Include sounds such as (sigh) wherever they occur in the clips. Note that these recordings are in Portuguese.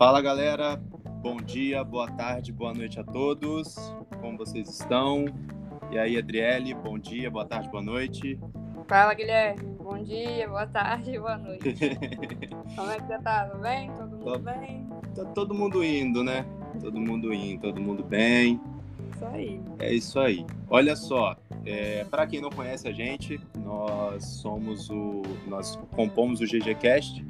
Fala galera, bom dia, boa tarde, boa noite a todos. Como vocês estão? E aí, Adriele, bom dia, boa tarde, boa noite. Fala, Guilherme. Bom dia, boa tarde, boa noite. (laughs) Como é que você tá? Tudo bem? Todo mundo Tô- bem? Tá todo mundo indo, né? Todo mundo indo, todo mundo bem. Isso aí. É isso aí. Olha só, é, para quem não conhece a gente, nós somos o, nós compomos o GGCast,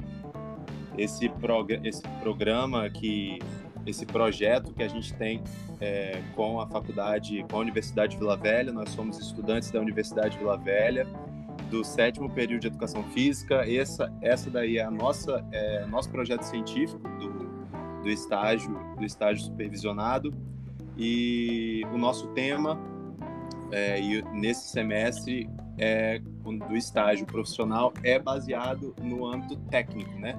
esse, prog esse programa que, esse projeto que a gente tem é, com a faculdade, com a Universidade de Vila Velha. Nós somos estudantes da Universidade de Vila Velha do sétimo período de Educação Física. Essa, essa daí é a nossa, é, nosso projeto científico do, do estágio, do estágio supervisionado. E o nosso tema é, e nesse semestre é, do estágio profissional é baseado no âmbito técnico, né?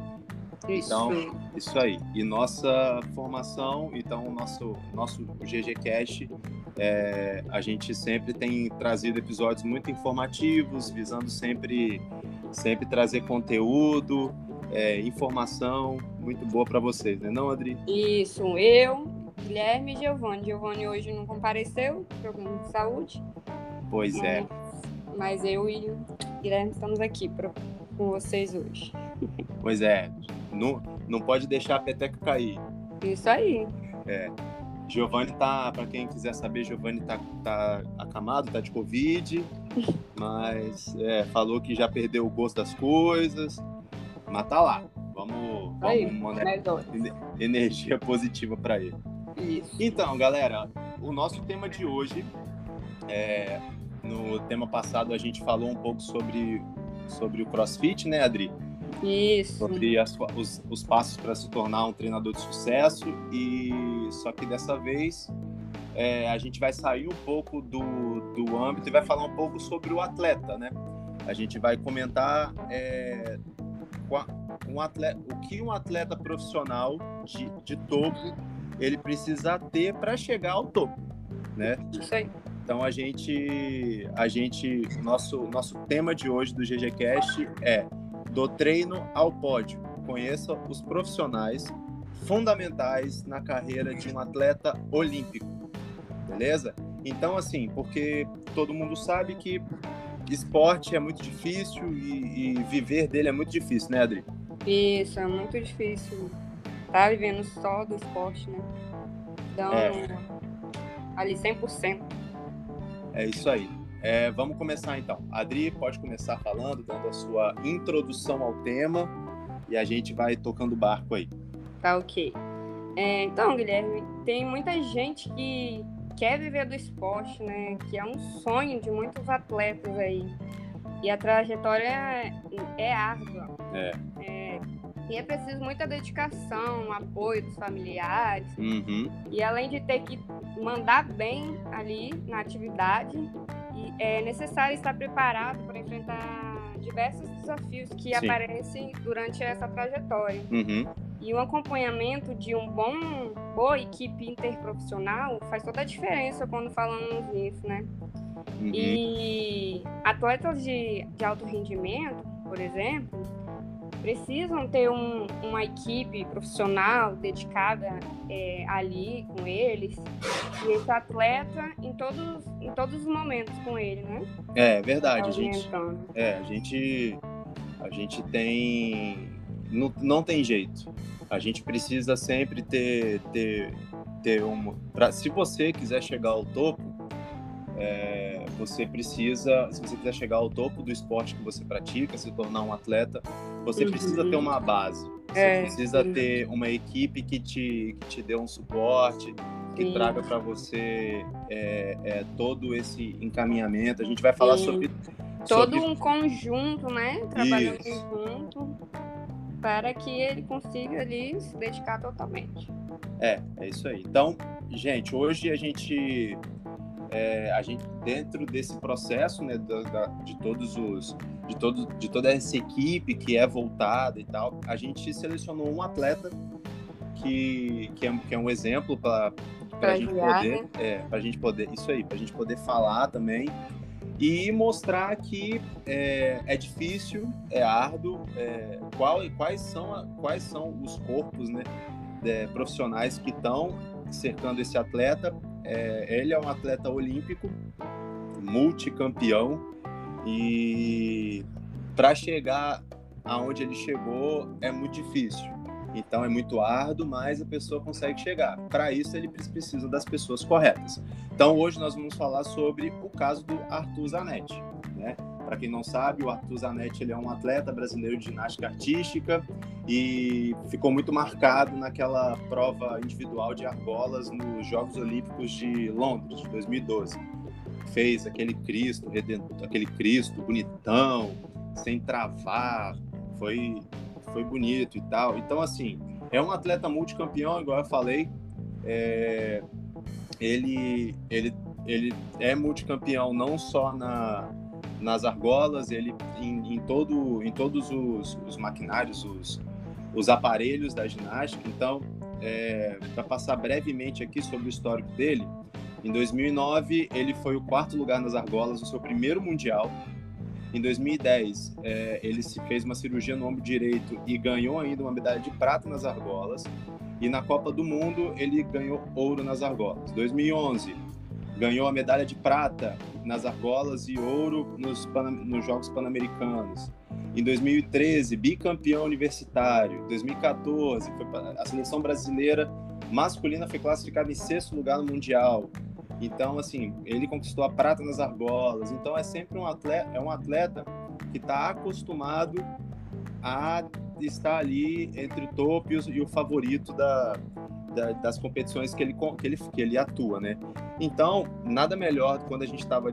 Isso. Então, Isso aí. E nossa formação, então, o nosso, nosso GGCast, é, a gente sempre tem trazido episódios muito informativos, visando sempre, sempre trazer conteúdo, é, informação muito boa para vocês, né, não, Adri? Isso. Eu, Guilherme e Giovanni. Giovanni hoje não compareceu, problema de saúde. Pois é. Mas, mas eu e o Guilherme estamos aqui com vocês hoje. Pois é. Não, não pode deixar a peteca cair. Isso aí. Giovanni tá, para quem quiser saber, Giovanni tá, tá acamado, tá de Covid, (laughs) mas é, falou que já perdeu o gosto das coisas, mas tá lá. Vamos, Aí, vamos mandar melhor. energia positiva para ele. Isso. Então, galera, o nosso tema de hoje, é, no tema passado a gente falou um pouco sobre, sobre o CrossFit, né, Adri? Isso. sobre as- os, os passos para se tornar um treinador de sucesso e só que dessa vez é, a gente vai sair um pouco do, do âmbito e vai falar um pouco sobre o atleta, né? A gente vai comentar é, um atleta, o que um atleta profissional de, de topo ele precisa ter para chegar ao topo, né? Isso aí. Então a gente, a gente, nosso nosso tema de hoje do GGCast é do treino ao pódio. Conheça os profissionais fundamentais na carreira de um atleta olímpico, beleza? Então assim, porque todo mundo sabe que esporte é muito difícil e, e viver dele é muito difícil, né, Adri? Isso, é muito difícil. Tá vivendo só do esporte, né? Então, É. ali 100%. É isso aí. É, vamos começar então. Adri, pode começar falando, dando a sua introdução ao tema e a gente vai tocando o barco aí. Tá ok. É, então, Guilherme, tem muita gente que quer viver do esporte, né? Que é um sonho de muitos atletas aí. E a trajetória é, é árdua. É. É, e é preciso muita dedicação, apoio dos familiares. Uhum. E além de ter que mandar bem ali na atividade, é necessário estar preparado para enfrentar diversos desafios que Sim. aparecem durante essa trajetória. Uhum. E o acompanhamento de um bom boa equipe interprofissional faz toda a diferença quando falamos nisso, né? Uhum. E atletas de, de alto rendimento, por exemplo, precisam ter um- uma equipe profissional dedicada é, ali com eles e esse atleta em todos, em todos os momentos com ele, né? É verdade, a gente, é, a gente, a gente tem, não, não tem jeito. A gente precisa sempre ter, ter, ter uma. Pra, se você quiser chegar ao topo, é, você precisa, se você quiser chegar ao topo do esporte que você pratica, se tornar um atleta, você Uhum. precisa ter uma base. Você É, precisa sim. ter uma equipe que te, que te dê um suporte, que Sim. traga para você é, é, todo esse encaminhamento. A gente vai falar Sim. sobre Todo sobre- um conjunto, né? Trabalhando Isso. junto para que ele consiga ali se dedicar totalmente. É, é isso aí. Então, gente, hoje a gente, é, a gente dentro desse processo, né, da- da- de todos os, de todo, de toda essa equipe que é voltada e tal, a gente selecionou um atleta que, que, é, que é um exemplo para Pra a gente poder, né? é, para gente poder, isso aí, para a gente poder falar também e mostrar que é, é difícil, é árduo, é, qual, quais, são a- quais são os corpos, né? é, profissionais que estão cercando esse atleta. É, ele é um atleta olímpico, multicampeão, e para chegar aonde ele chegou é muito difícil. Então é muito árduo, mas a pessoa consegue chegar. Para isso, ele precisa das pessoas corretas. Então hoje nós vamos falar sobre o caso do Arthur Zanetti. Né? Para quem não sabe, o Arthur Zanetti ele é um atleta brasileiro de ginástica artística e ficou muito marcado naquela prova individual de argolas nos Jogos Olímpicos de Londres, de 2012. Fez aquele Cristo, aquele Cristo bonitão, sem travar, foi, foi bonito e tal. Então, assim, é um atleta multicampeão, igual eu falei. É, ele, ele, ele é multicampeão não só na, nas argolas, ele em, em, todo, em todos os, os maquinários, os, os aparelhos da ginástica. Então, é, para passar brevemente aqui sobre o histórico dele, em 2009 ele foi o quarto lugar nas argolas no seu primeiro mundial. Em 2010 é, ele se fez uma cirurgia no ombro direito e ganhou ainda uma medalha de prata nas argolas. E na Copa do Mundo ele ganhou ouro nas argolas. 2011 ganhou a medalha de prata nas argolas e ouro nos, nos Jogos Pan-Americanos. Em 2013, bicampeão universitário. Em 2014, a seleção brasileira masculina foi classificada em sexto lugar no Mundial. Então, assim, ele conquistou a prata nas argolas. Então, é sempre um atleta, é um atleta que está acostumado a estar ali entre o topo e o favorito da, da, das competições que ele, que, ele, que ele atua, né? Então, nada melhor quando a gente estava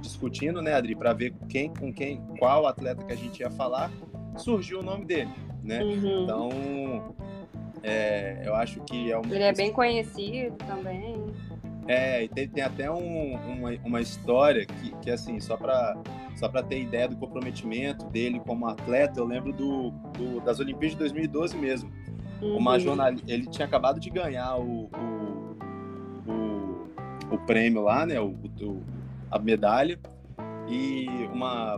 discutindo, né, Adri, para ver quem, com quem, qual atleta que a gente ia falar, surgiu o nome dele, né? Uhum. Então, é, eu acho que é um. Ele é bem conhecido também. É, e tem, tem até um, uma, uma história que, que assim, só para só para ter ideia do comprometimento dele como atleta, eu lembro do, do das Olimpíadas de 2012 mesmo. Uhum. Uma jornalista, ele tinha acabado de ganhar o, o, o, o prêmio lá, né, o, o, a medalha, e uma,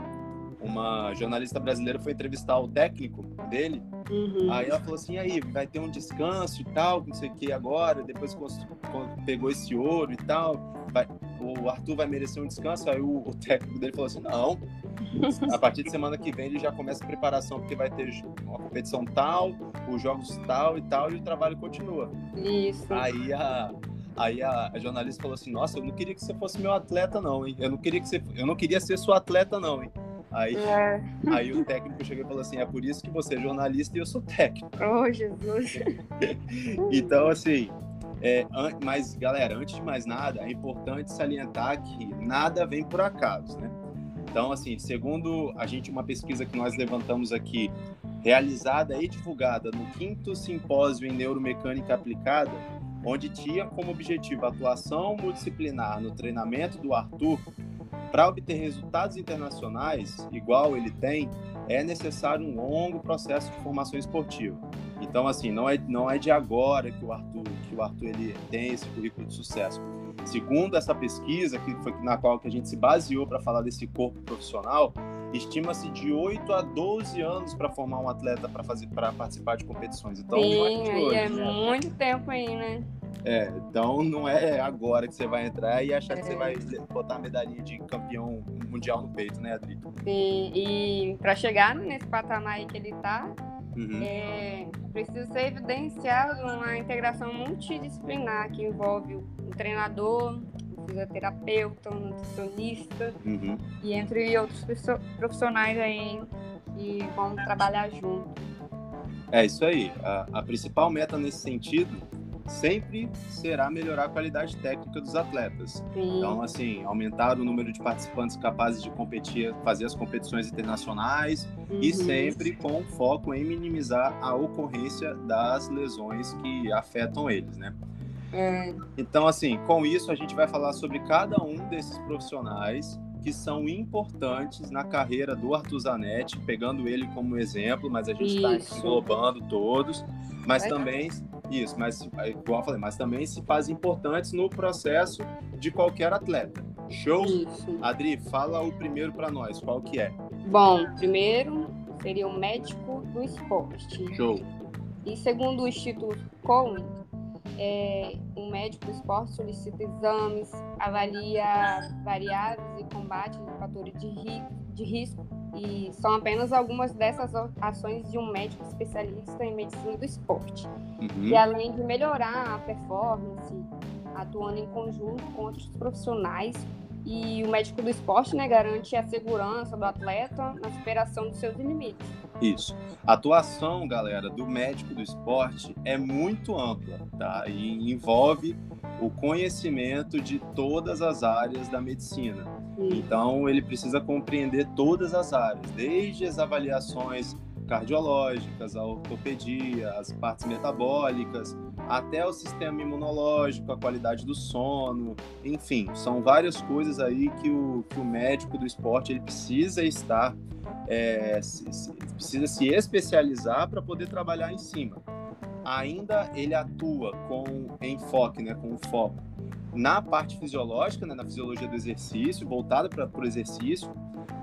uma jornalista brasileira foi entrevistar o técnico dele. Uhum. Aí ela falou assim: aí, vai ter um descanso e tal, não sei o que agora. Depois pegou esse ouro e tal, vai, o Arthur vai merecer um descanso. Aí o, o, técnico dele falou assim: não, (laughs) a partir de semana que vem ele já começa a preparação, porque vai ter uma competição tal, os jogos tal e tal, e o trabalho continua. Isso. Aí a. Aí a, a, jornalista falou assim: Nossa, eu não queria que você fosse meu atleta, não, hein? Eu não queria que você, eu não queria ser sua atleta, não, hein? Aí, é. aí o técnico chegou e falou assim: é por isso que você é jornalista e eu sou técnico. (laughs) Oh, Jesus! (laughs) então, assim, é, mas galera, antes de mais nada, é importante salientar que nada vem por acaso, né? Então, assim, segundo a gente, uma pesquisa que nós levantamos aqui, realizada e divulgada no quinto simpósio em neuromecânica aplicada, onde tinha como objetivo a atuação multidisciplinar no treinamento do Arthur, para obter resultados internacionais, igual ele tem, é necessário um longo processo de formação esportiva. Então, assim, não é, não é de agora que o Arthur, que o Arthur ele tem esse currículo de sucesso. Segundo essa pesquisa, que foi na qual que a gente se baseou para falar desse corpo profissional, estima-se de 8 a 12 anos para formar um atleta para fazer para participar de competições. Então, Sim, é, hoje, é né? muito tempo aí, né? É, então não é agora que você vai entrar e achar é. que você vai botar a medalhinha de campeão mundial no peito, né, Adri? Sim, e para chegar nesse patamar aí que ele tá, uhum. é, precisa ser evidenciado uma integração multidisciplinar que envolve um treinador, um fisioterapeuta, um nutricionista uhum. e entre outros profissionais aí que vão trabalhar junto. É isso aí. A, a principal meta nesse sentido sempre será melhorar a qualidade técnica dos atletas. Sim. Então, assim, aumentar o número de participantes capazes de competir, fazer as competições internacionais uhum. e sempre com foco em minimizar a ocorrência das lesões que afetam eles, né? É. Então, assim, com isso a gente vai falar sobre cada um desses profissionais que são importantes na carreira do Arthur Zanetti, pegando ele como exemplo, mas a gente está englobando todos, mas é. também isso, mas igual eu falei, mas também se faz importantes no processo de qualquer atleta. Show? Isso. Adri, fala o primeiro para nós, qual que é? Bom, primeiro seria o médico do esporte. Show. E segundo o Instituto Cohen, é, um médico do esporte solicita exames, avalia variáveis e combate fatores de, ri, de risco e são apenas algumas dessas ações de um médico especialista em medicina do esporte. Uhum. E além de melhorar a performance, atuando em conjunto com outros profissionais, e o médico do esporte né, garante a segurança do atleta na superação dos seus limites. Isso. A atuação, galera, do médico do esporte é muito ampla, tá? E envolve o conhecimento de todas as áreas da medicina. Então, ele precisa compreender todas as áreas, desde as avaliações cardiológicas, a ortopedia, as partes metabólicas, até o sistema imunológico, a qualidade do sono, enfim, são várias coisas aí que o, que o médico do esporte ele precisa estar, é, se, se, precisa se especializar para poder trabalhar em cima. Ainda ele atua com enfoque, né, com foco na parte fisiológica, né, na fisiologia do exercício, voltada para o exercício,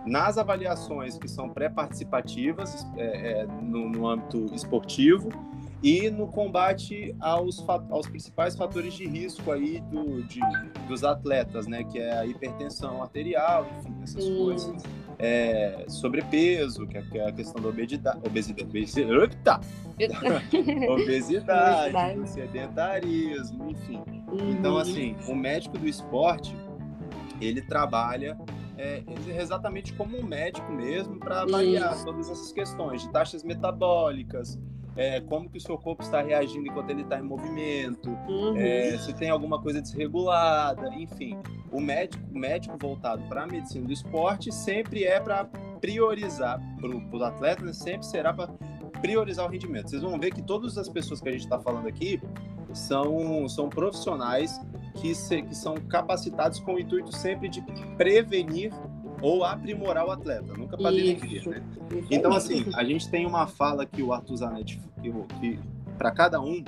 nas avaliações que são pré-participativas é, é, no, no, âmbito esportivo e no combate aos, aos principais fatores de risco aí do, de, dos atletas, né, que é a hipertensão arterial, enfim, essas Sim. coisas. É, sobrepeso, que é, que é a questão da (laughs) obesidade, obesidade, obesidade, sedentarismo, enfim. Uhum. Então, assim, o médico do esporte, ele trabalha é, exatamente como um médico mesmo para avaliar todas essas questões de taxas metabólicas, é, como que o seu corpo está reagindo enquanto ele está em movimento, uhum. é, se tem alguma coisa desregulada, enfim. O médico, o médico voltado para a medicina do esporte sempre é para priorizar para os atletas, né, sempre será para priorizar o rendimento. Vocês vão ver que todas as pessoas que a gente está falando aqui são, são profissionais que, se, que são capacitados com o intuito sempre de prevenir ou aprimorar o atleta, nunca para denegrir, né? Então, assim, a gente tem uma fala que o Arthur Zanetti, que, que para cada um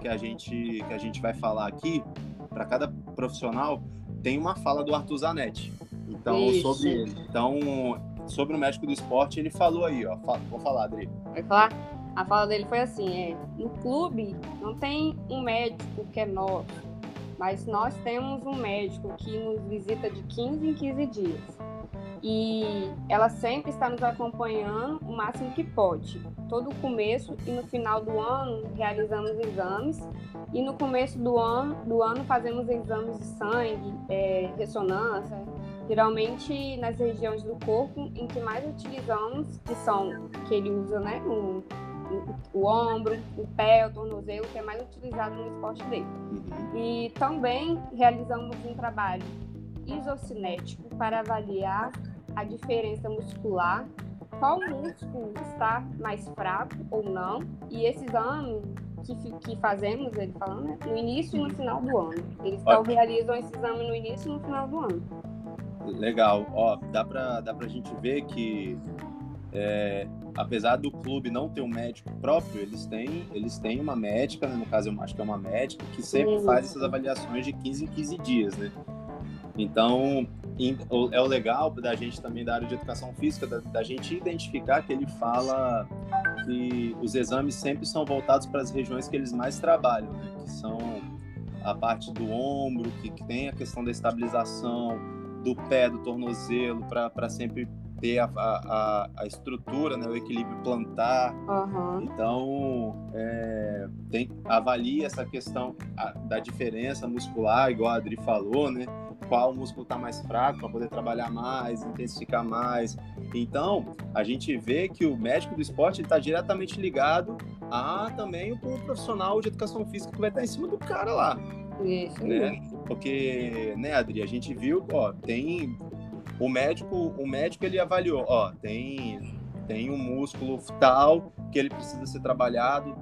que a gente que a gente vai falar aqui, para cada profissional, tem uma fala do Arthur Zanetti. Então, Isso. sobre ele. Então, sobre o médico do esporte, ele falou aí, ó. Vou falar, Adri. Vai falar? A fala dele foi assim: é, no clube não tem um médico que é nosso, mas nós temos um médico que nos visita de 15 em 15 dias. E ela sempre está nos acompanhando o máximo que pode. Todo o começo e no final do ano realizamos exames e no começo do ano, do ano fazemos exames de sangue, é, ressonância, geralmente nas regiões do corpo em que mais utilizamos, que são que ele usa, né, um, o ombro, o pé, o tornozelo, que é mais utilizado no esporte dele. Uhum. E também realizamos um trabalho isocinético para avaliar a diferença muscular, qual músculo está mais fraco ou não, e esse exame que, que fazemos, ele falando, né, no início e no final do ano. Eles realizam esse exame no início e no final do ano. Legal. Ó, dá para dá pra gente ver que é, apesar do clube não ter um médico próprio, eles têm, eles têm uma médica, né? no caso eu acho que é uma médica, que sempre Sim. faz essas avaliações de 15 em 15 dias, né? Então, é o legal da gente também da área de educação física, da, da gente identificar que ele fala que os exames sempre são voltados para as regiões que eles mais trabalham, né? Que são a parte do ombro, que, que tem a questão da estabilização, do pé, do tornozelo, para sempre ter a, a, a, estrutura, né, o equilíbrio plantar. Uhum. Então, é, tem, avalie essa questão da diferença muscular, igual a Adri falou, né? Qual músculo está mais fraco para poder trabalhar mais, intensificar mais. Então, a gente vê que o médico do esporte está diretamente ligado a também o profissional de educação física que vai estar em cima do cara lá. Isso. Né? Porque, né, Adri, a gente viu, ó, tem o médico, o médico ele avaliou, ó, tem tem um músculo tal que ele precisa ser trabalhado,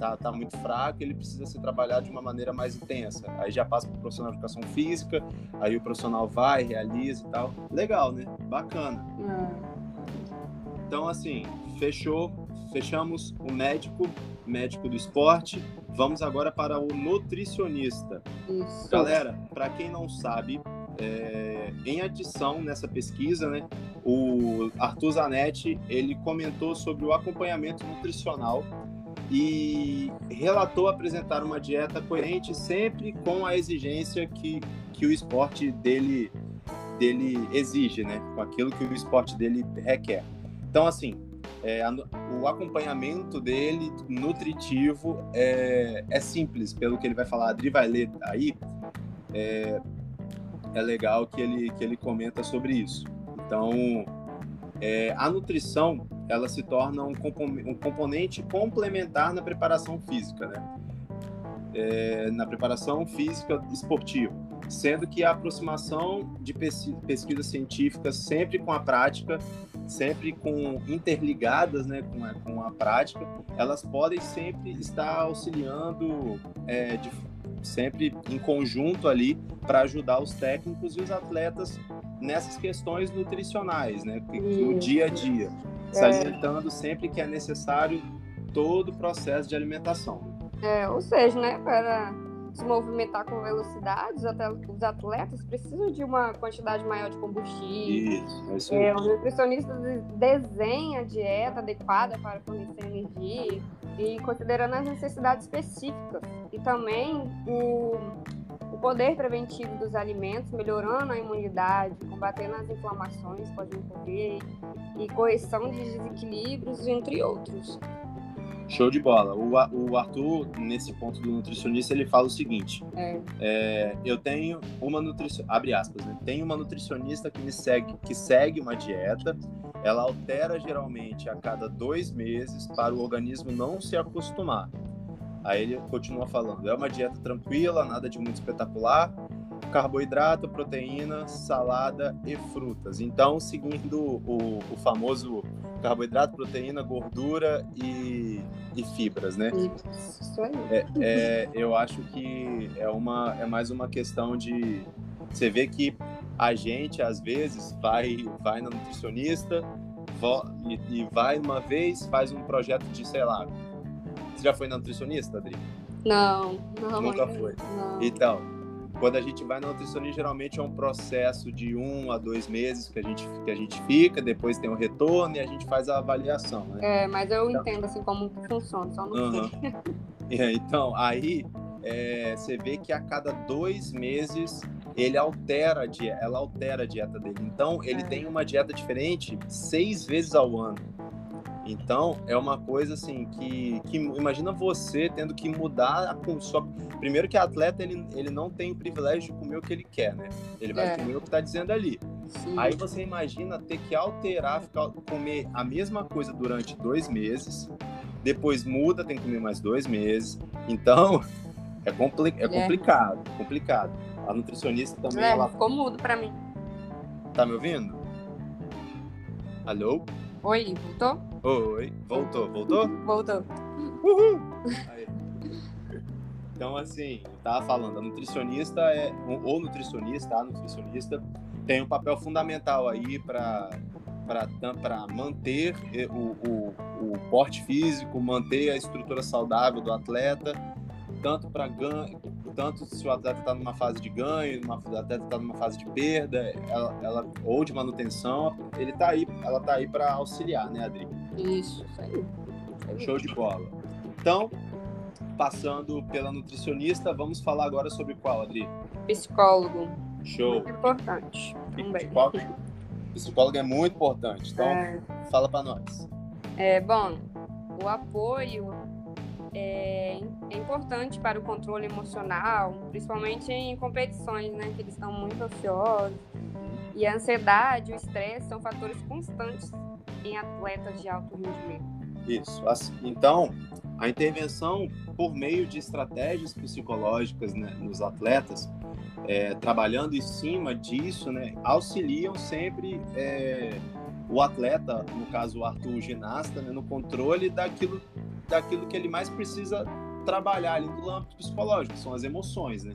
tá, tá muito fraco, ele precisa ser trabalhado de uma maneira mais intensa. Aí já passa para o profissional de educação física, aí o profissional vai, realiza e tal. Legal, né? Bacana. É. Então, assim, fechou, fechamos o médico, médico do esporte. Vamos agora para o nutricionista. Isso. Galera, para quem não sabe, é, em adição nessa pesquisa, né, o Arthur Zanetti ele comentou sobre o acompanhamento nutricional e relatou apresentar uma dieta coerente sempre com a exigência que, que o esporte dele, dele exige, né? Com aquilo que o esporte dele requer. Então, assim, é, o acompanhamento dele nutritivo é, é, simples, pelo que ele vai falar. A Adri vai ler aí. É, é legal que ele, que ele comenta sobre isso. Então, é, a nutrição ela se torna um, componente complementar na preparação física, né? É, na preparação física esportiva, sendo que a aproximação de pesquisas científicas sempre com a prática, sempre com interligadas, né, com a, com a prática, elas podem sempre estar auxiliando é, de, sempre em conjunto ali para ajudar os técnicos e os atletas nessas questões nutricionais, né, no dia a dia, é. salientando sempre que é necessário todo o processo de alimentação. É, ou seja, né, para se movimentar com velocidade, os atletas precisam de uma quantidade maior de combustível. Isso, é isso é, o nutricionista desenha a dieta adequada para fornecer energia e considerando as necessidades específicas e também o poder preventivo dos alimentos, melhorando a imunidade, combatendo as inflamações que podem ocorrer e correção de desequilíbrios, entre outros. Show de bola. O, o Arthur, nesse ponto do nutricionista, ele fala o seguinte: é. É, eu tenho uma nutricionista, abre aspas, né? Tenho uma nutricionista que me segue, que segue uma dieta. Ela altera geralmente a cada dois meses para o organismo não se acostumar. Aí ele continua falando: é uma dieta tranquila, nada de muito espetacular, carboidrato, proteína, salada e frutas. Então, seguindo o, o famoso carboidrato, proteína, gordura e, e fibras, né? Isso aí. É, é, eu acho que é, uma, é mais uma questão de... Você vê que a gente, às vezes, vai, vai na nutricionista e, e vai uma vez, faz um projeto de, sei lá... Você já foi na nutricionista, Adri? Não, não. Nunca foi. Não. Então, quando a gente vai na nutricionista, geralmente é um processo de um a dois meses que a gente, que a gente fica, depois tem o retorno e a gente faz a avaliação. Né? É, mas eu então, entendo assim como funciona, só não uh -huh. sei. É, então, aí é, você vê que a cada dois meses ele altera a dieta, ela altera a dieta dele. Então, ele é. tem uma dieta diferente seis vezes ao ano. Então, é uma coisa assim que, que imagina você tendo que mudar a sua. Primeiro que atleta ele, ele não tem o privilégio de comer o que ele quer, né? Ele vai é. comer o que está dizendo ali. Sim. Aí você imagina ter que alterar, ficar, comer a mesma coisa durante dois meses, depois muda, tem que comer mais dois meses. Então, (laughs) é, compli é, é. complicado, complicado. A nutricionista também. É, ela... ficou mudo para mim. Tá me ouvindo? Alô? Oi, voltou? Oi, voltou, voltou? Voltou. Uhul! (laughs) Aí. Então, assim, eu tava falando, a nutricionista é, ou nutricionista, a nutricionista, tem um papel fundamental aí para para manter o, o, o porte físico, manter a estrutura saudável do atleta, tanto para ganho, tanto se o atleta está numa fase de ganho, uma, o atleta está numa fase de perda, ela, ela, ou de manutenção, ele tá aí, ela tá aí para auxiliar, né, Adri? Isso, isso aí. Show de bola. Então, passando pela nutricionista, vamos falar agora sobre qual, Adri? Psicólogo. Show. Muito importante. Também. Psicólogo, psicólogo é muito importante. Então, é... fala para nós. É, bom, o apoio é, é, importante para o controle emocional, principalmente em competições, né, que eles estão muito ansiosos. E a ansiedade, o estresse são fatores constantes em atletas de alto rendimento. Isso. Então, a intervenção por meio de estratégias psicológicas né, nos atletas, é, trabalhando em cima disso, né, auxiliam sempre é, o atleta, no caso o Arthur, o ginasta, né, no controle daquilo, daquilo que ele mais precisa trabalhar ali no âmbito psicológico, são as emoções, né?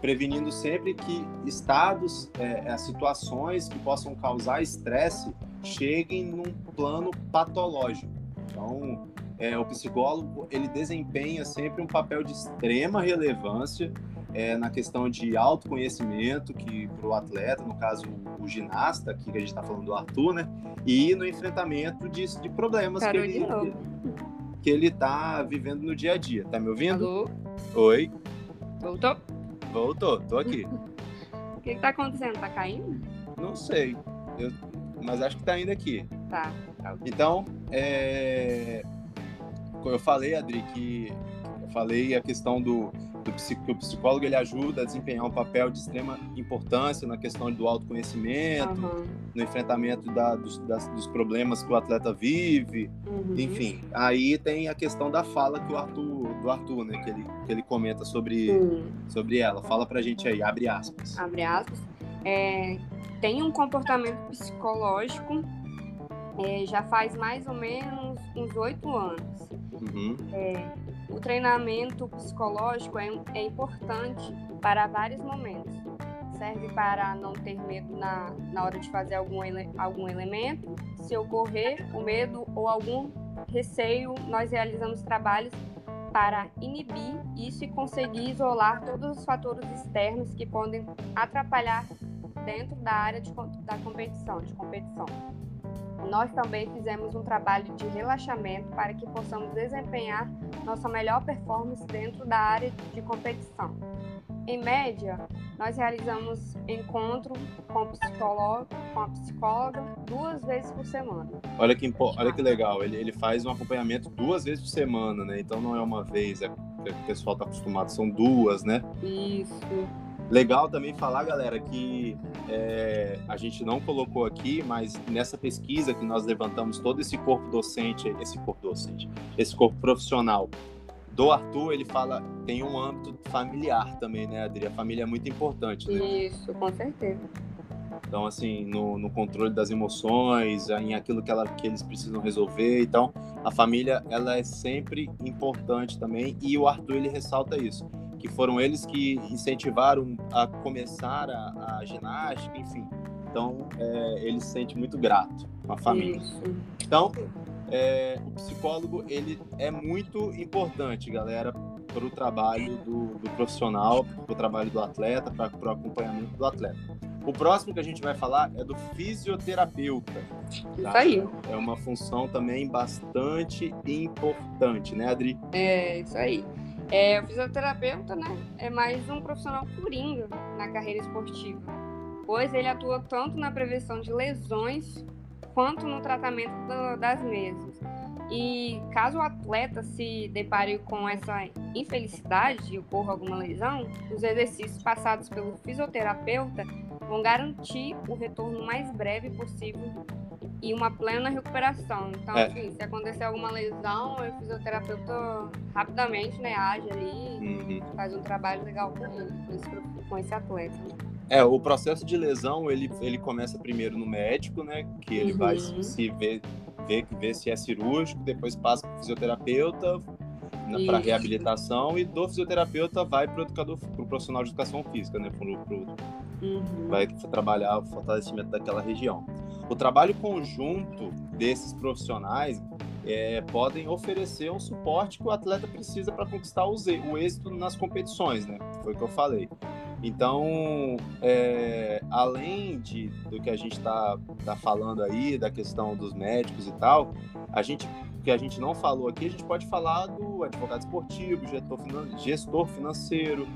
Prevenindo sempre que estados, é, é, situações que possam causar estresse cheguem num plano patológico. Então, é, o psicólogo ele desempenha sempre um papel de extrema relevância é, na questão de autoconhecimento que para o atleta, no caso o ginasta, aqui que a gente está falando do Arthur, né? E no enfrentamento de, de problemas que ele, que ele tá vivendo no dia a dia. Tá me ouvindo? Alô? Oi, Voltou? voltou, tô aqui. (laughs) O que, que tá acontecendo? Tá caindo? Não sei, eu- mas acho que tá indo aqui. Tá. tá. Então, é... eu falei, Adri, que eu falei a questão do, do que o psicólogo ele ajuda a desempenhar um papel de extrema importância na questão do autoconhecimento, Aham. no enfrentamento da- dos, das- dos problemas que o atleta vive, Uhum. enfim. Aí tem a questão da fala que o Arthur, do Arthur, né, que ele, que ele comenta sobre, sobre ela. Fala pra gente aí, abre aspas. abre aspas, é, tem um comportamento psicológico é, já faz mais ou menos uns oito anos. Uhum, O treinamento psicológico é, é importante para vários momentos. Serve para não ter medo na, na hora de fazer algum, ele- algum elemento. Se ocorrer o medo ou algum receio, nós realizamos trabalhos para inibir isso e conseguir isolar todos os fatores externos que podem atrapalhar dentro da área de, da competição, de competição. Nós também fizemos um trabalho de relaxamento para que possamos desempenhar nossa melhor performance dentro da área de competição. Em média, nós realizamos encontro com, psicólogo, com a psicóloga duas vezes por semana. Olha que, olha que legal, ele, ele faz um acompanhamento duas vezes por semana, né? Então não é uma vez, é, o pessoal tá acostumado, são duas, né? Isso. Legal também falar, galera, que é, a gente não colocou aqui, mas nessa pesquisa que nós levantamos todo esse corpo docente, esse corpo docente, esse corpo profissional do Arthur, ele fala, tem um âmbito familiar também, né, Adri? A família é muito importante, né? Isso, com certeza. Então, assim, no, no controle das emoções, em aquilo que, ela, que eles precisam resolver. Então, a família, ela é sempre importante também. E o Arthur, ele ressalta isso. Que foram eles que incentivaram a começar a, a ginástica, enfim. Então, é, ele se sente muito grato com a família. Isso. Então, é, o psicólogo, ele é muito importante, galera, para o trabalho do, do profissional, para o trabalho do atleta, para o acompanhamento do atleta. O próximo que a gente vai falar é do fisioterapeuta. Isso tá? aí. É uma função também bastante importante, né, Adri? É isso aí. É, o fisioterapeuta, né, é mais um profissional coringa na carreira esportiva, pois ele atua tanto na prevenção de lesões quanto no tratamento do- das mesmas. E caso o atleta se depare com essa infelicidade e ocorra alguma lesão, os exercícios passados pelo fisioterapeuta vão garantir o retorno mais breve possível e uma plena recuperação. Então, É. assim, se acontecer alguma lesão, o fisioterapeuta rapidamente né, age ali, Uhum. faz um trabalho legal com, ele, com, esse, com esse atleta. né? É, o processo de lesão, ele, ele começa primeiro no médico, né? Que ele Uhum. vai se ver, ver, ver se é cirúrgico, depois passa para o fisioterapeuta para reabilitação e do fisioterapeuta vai para o educador, para o profissional de educação física, né? Pro, pro, Uhum. vai trabalhar o fortalecimento daquela região. O trabalho conjunto desses profissionais é, podem oferecer um suporte que o atleta precisa para conquistar o, o êxito nas competições, né? Foi o que eu falei. Então, é, além de, do que a gente está tá falando aí, da questão dos médicos e tal, a gente que a gente não falou aqui, a gente pode falar do advogado esportivo, gestor, gestor financeiro,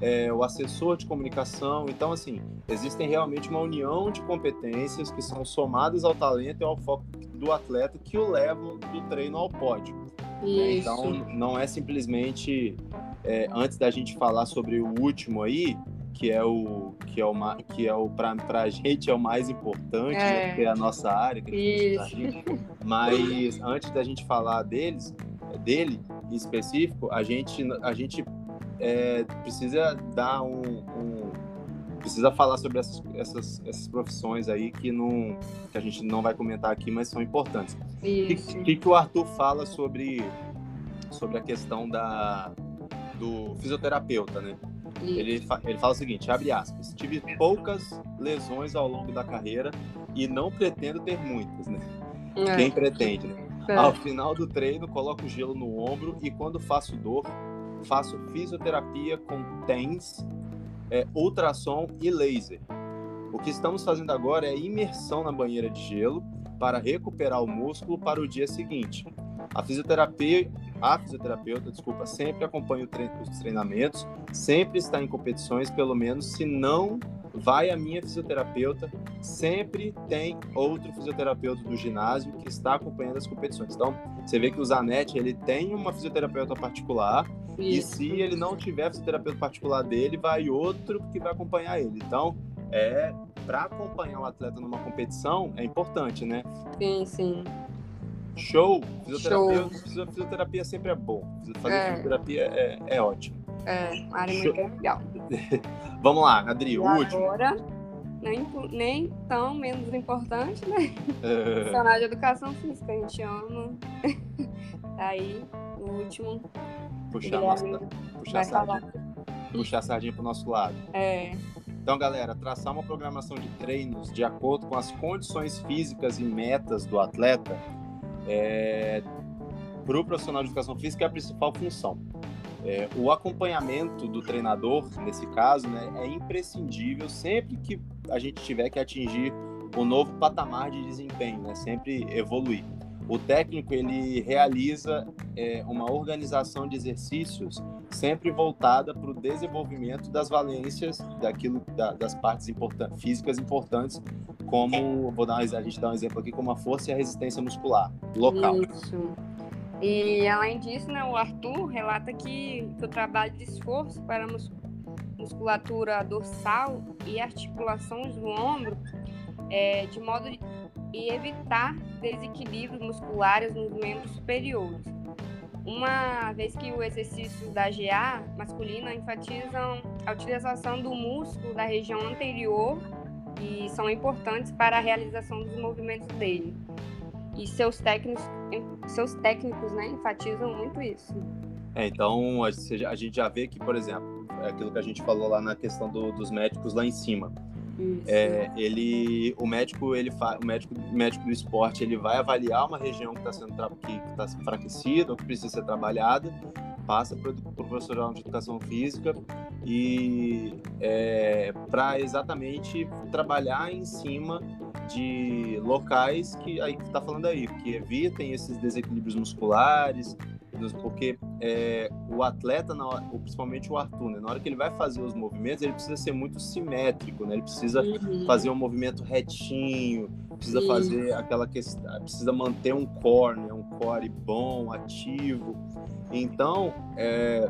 é, o assessor de comunicação. Então, assim, existem realmente uma união de competências que são somadas ao talento e ao foco do atleta que o levam do treino ao pódio. né? Então, não é simplesmente é, antes da gente falar sobre o último aí, que é o que é o que é o para a gente é o mais importante, né, É. que é a nossa área, que a gente tá. Mas antes da gente falar deles, dele em específico, a gente a gente é, precisa dar um, um- precisa falar sobre essas, essas, essas profissões aí que não que a gente não vai comentar aqui, mas são importantes. O que, que, que o Arthur fala sobre, sobre a questão da, do fisioterapeuta, né? Ele, fa- ele fala o seguinte, abre aspas, tive poucas lesões ao longo da carreira e não pretendo ter muitas, né? É, Quem pretende, né? é. Ao final do treino, coloco gelo no ombro e quando faço dor, faço fisioterapia com TENS, é, ultrassom e laser. O que estamos fazendo agora é imersão na banheira de gelo para recuperar o músculo para o dia seguinte. A fisioterapia, a fisioterapeuta, desculpa, sempre acompanha treino, os treinamentos, sempre está em competições, pelo menos, se não vai a minha fisioterapeuta, sempre tem outro fisioterapeuta do ginásio que está acompanhando as competições. Então, você vê que o Zanetti, ele tem uma fisioterapeuta particular. E se ele não tiver fisioterapeuta particular dele, vai outro que vai acompanhar ele. Então, é para acompanhar o atleta numa competição é importante, né? Sim, sim. Show! Fisioterapia, Show. fisioterapia sempre é bom. Fazer é. fisioterapia é, é ótimo. É, uma área muito legal. (laughs) Vamos lá, Adri, e o último. Agora, nem, nem tão menos importante, né? É. Profissional de educação física, a gente ama. (laughs) Aí, o último. Puxar, nossa, puxar, a sardinha, puxar sardinha pro nosso lado. É. Então, galera, traçar uma programação de treinos de acordo com as condições físicas e metas do atleta é, para o profissional de educação física é a principal função. É, o acompanhamento do treinador, nesse caso, né, é imprescindível sempre que a gente tiver que atingir um novo patamar de desempenho, né, sempre evoluir. O técnico ele realiza é, uma organização de exercícios sempre voltada para o desenvolvimento das valências daquilo da, das partes importan físicas importantes, como vou dar a gente dá um exemplo aqui como a força e a resistência muscular local. Isso. E além disso, né, o Arthur relata que, que o trabalho de esforço para a musculatura dorsal e articulações do ombro é, de modo e evitar desequilíbrios musculares nos membros superiores. Uma vez que o exercício da GA masculina enfatizam a utilização do músculo da região anterior e são importantes para a realização dos movimentos dele. E seus técnicos, seus técnicos né, enfatizam muito isso. É, então a gente já vê que, por exemplo, é aquilo que a gente falou lá na questão do, dos médicos lá em cima. É, ele, o médico, ele o médico, médico do esporte, ele vai avaliar uma região que está sendo que está enfraquecida ou que precisa ser trabalhada, passa para o profissional de educação física e é, para exatamente trabalhar em cima de locais que aí que está falando aí, que evitem esses desequilíbrios musculares, porque é, o atleta, hora, principalmente o Arthur, né, na hora que ele vai fazer os movimentos, ele precisa ser muito simétrico, né? Ele precisa uhum. fazer um movimento retinho, precisa fazer aquela questão, precisa manter um core, né? Um core bom, ativo. Então, é,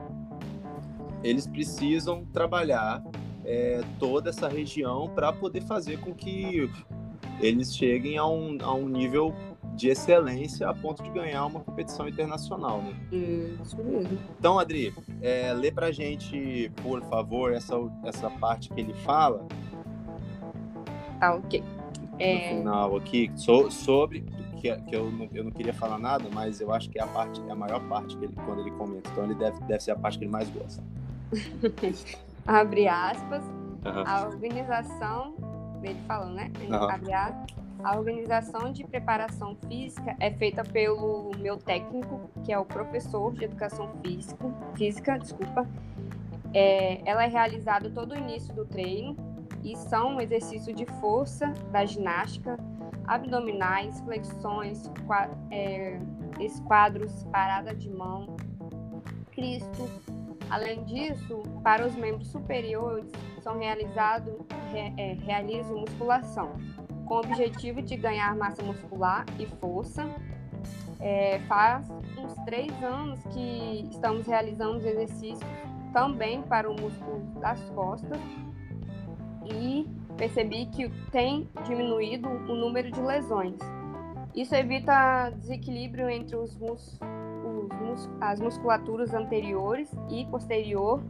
eles precisam trabalhar é, toda essa região para poder fazer com que eles cheguem a um, a um nível de excelência a ponto de ganhar uma competição internacional, né? Isso mesmo. Então, Adri, é, lê pra gente, por favor, essa, essa parte que ele fala. Tá, ok. É... No final aqui, so, sobre, que, que eu, não, eu não queria falar nada, mas eu acho que é a parte, é a maior parte que ele, quando ele comenta. Então, ele deve, deve ser a parte que ele mais gosta. (laughs) Abre aspas. Uhum. A organização, ele falando, né? Uhum. Abre aspas a organização de preparação física é feita pelo meu técnico, que é o professor de educação física, desculpa. É, ela é realizada todo o início do treino e são exercícios de força da ginástica, abdominais, flexões, é, esquadros, parada de mão, Cristo. Além disso, para os membros superiores, são realizados re, é, realizo musculação com o objetivo de ganhar massa muscular e força. É, faz uns três anos que estamos realizando os exercícios também para o músculo das costas e percebi que tem diminuído o número de lesões. Isso evita desequilíbrio entre os mus as musculaturas anteriores e posterior,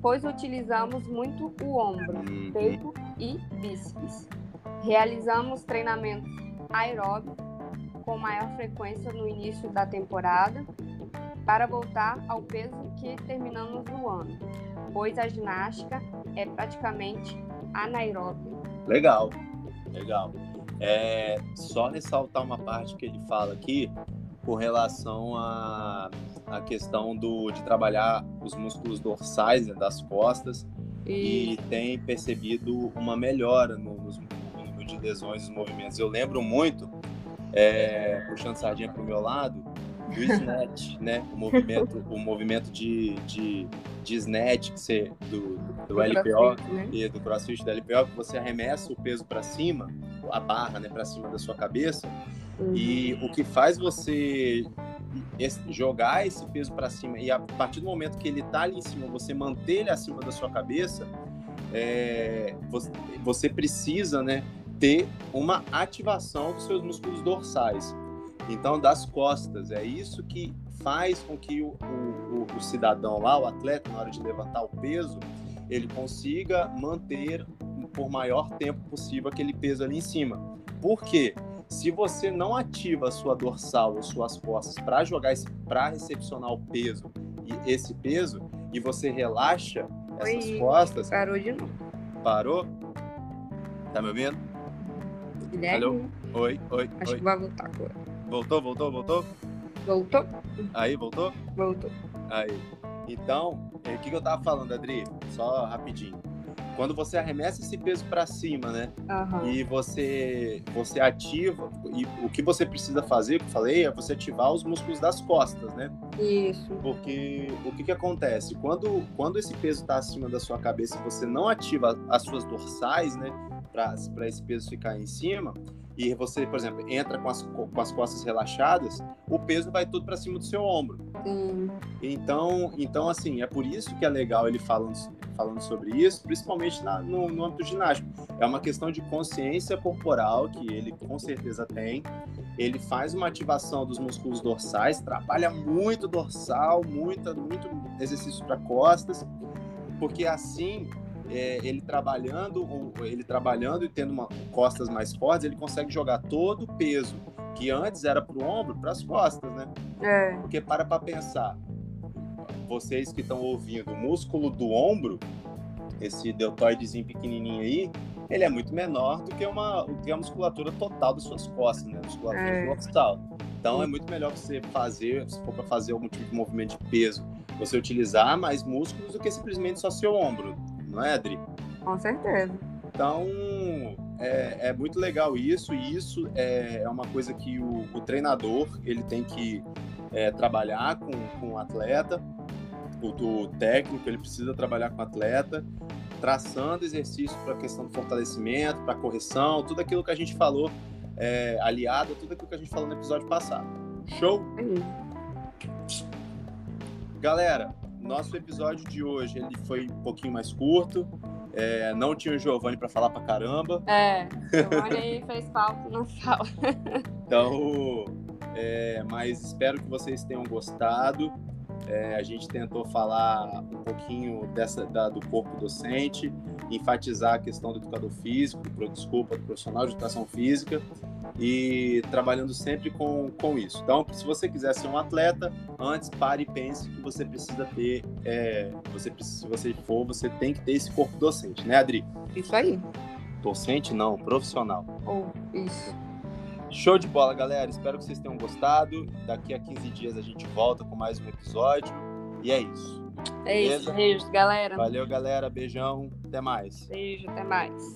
pois utilizamos muito o ombro, uhum. peito e bíceps. Realizamos treinamentos aeróbicos com maior frequência no início da temporada para voltar ao peso que terminamos no ano, pois a ginástica é praticamente anaeróbica. Legal, legal. É, só ressaltar uma parte que ele fala aqui com relação à a, a, questão do, de trabalhar os músculos dorsais né, das costas e... e tem percebido uma melhora no, de lesões dos movimentos. Eu lembro muito, é, puxando sardinha para o meu lado, do snatch, né? O movimento, o movimento de, de, de snatch que você, do, do, do LPO crossfit, né? e do crossfit da LPO, que você arremessa o peso para cima, a barra, né, para cima da sua cabeça. Uhum. E o que faz você jogar esse peso para cima e a partir do momento que ele está ali em cima, você manter ele acima da sua cabeça, é, você, você, precisa, né, ter uma ativação dos seus músculos dorsais. Então, das costas. É isso que faz com que o, o, o cidadão lá, o atleta, na hora de levantar o peso, ele consiga manter por maior tempo possível aquele peso ali em cima. Por quê? Se você não ativa a sua dorsal ou suas costas para jogar para recepcionar o peso e esse peso e você relaxa essas Oi, costas. Parou de novo. Parou? Tá me ouvindo? Guilherme? Alô? Oi, oi. Acho oi. que vai voltar agora. Voltou, voltou, voltou? Voltou. Aí, voltou? Voltou. Aí. Então, o que, que eu tava falando, Adri? Só rapidinho quando você arremessa esse peso para cima, né? Uhum. E você você ativa e o que você precisa fazer, que eu falei, é você ativar os músculos das costas, né? Isso. Porque o que que acontece? Quando quando esse peso está acima da sua cabeça e você não ativa as suas dorsais, né, para esse peso ficar em cima, e você, por exemplo, entra com as, com as costas relaxadas, o peso vai tudo para cima do seu ombro. Sim. Então, então, assim, é por isso que é legal ele falando, falando sobre isso, principalmente na, no, no âmbito ginástico. É uma questão de consciência corporal que ele com certeza tem. Ele faz uma ativação dos músculos dorsais, trabalha muito dorsal, muito, muito exercício para costas, porque assim é, ele trabalhando, ele trabalhando e tendo uma, costas mais fortes, ele consegue jogar todo o peso que antes era para o ombro para as costas, né? É. Porque para para pensar, vocês que estão ouvindo, o músculo do ombro, esse deltoidezinho pequenininho aí, ele é muito menor do que uma, do que a musculatura total das suas costas, né? A musculatura é. dorsal. Então é muito melhor você fazer, se for para fazer algum tipo de movimento de peso, você utilizar mais músculos do que simplesmente só seu ombro não é, Adri? Com certeza. Então, é, é muito legal isso, e isso é, é uma coisa que o, o treinador ele tem que é, trabalhar com, com o atleta, o, o técnico ele precisa trabalhar com o atleta, traçando exercício para a questão do fortalecimento, para correção, tudo aquilo que a gente falou, é, aliado a tudo aquilo que a gente falou no episódio passado. Show? Galera, nosso episódio de hoje ele foi um pouquinho mais curto. É, não tinha o Giovanni para falar para caramba. É, o Giovanni fez falta na sala. então, é, mas espero que vocês tenham gostado. É, a gente tentou falar um pouquinho dessa, da, do corpo docente, enfatizar a questão do educador físico, do, desculpa, do profissional de educação física e trabalhando sempre com, com isso. Então, se você quiser ser um atleta, antes pare e pense que você precisa ter, é, você, se você for, você tem que ter esse corpo docente, né, Adri? Isso aí. Docente não, profissional. Oh, isso. Show de bola, galera. Espero que vocês tenham gostado. Daqui a 15 dias a gente volta com mais um episódio. E é isso. É isso, beijo, galera. Valeu, galera. Beijão. Até mais. Beijo, até mais.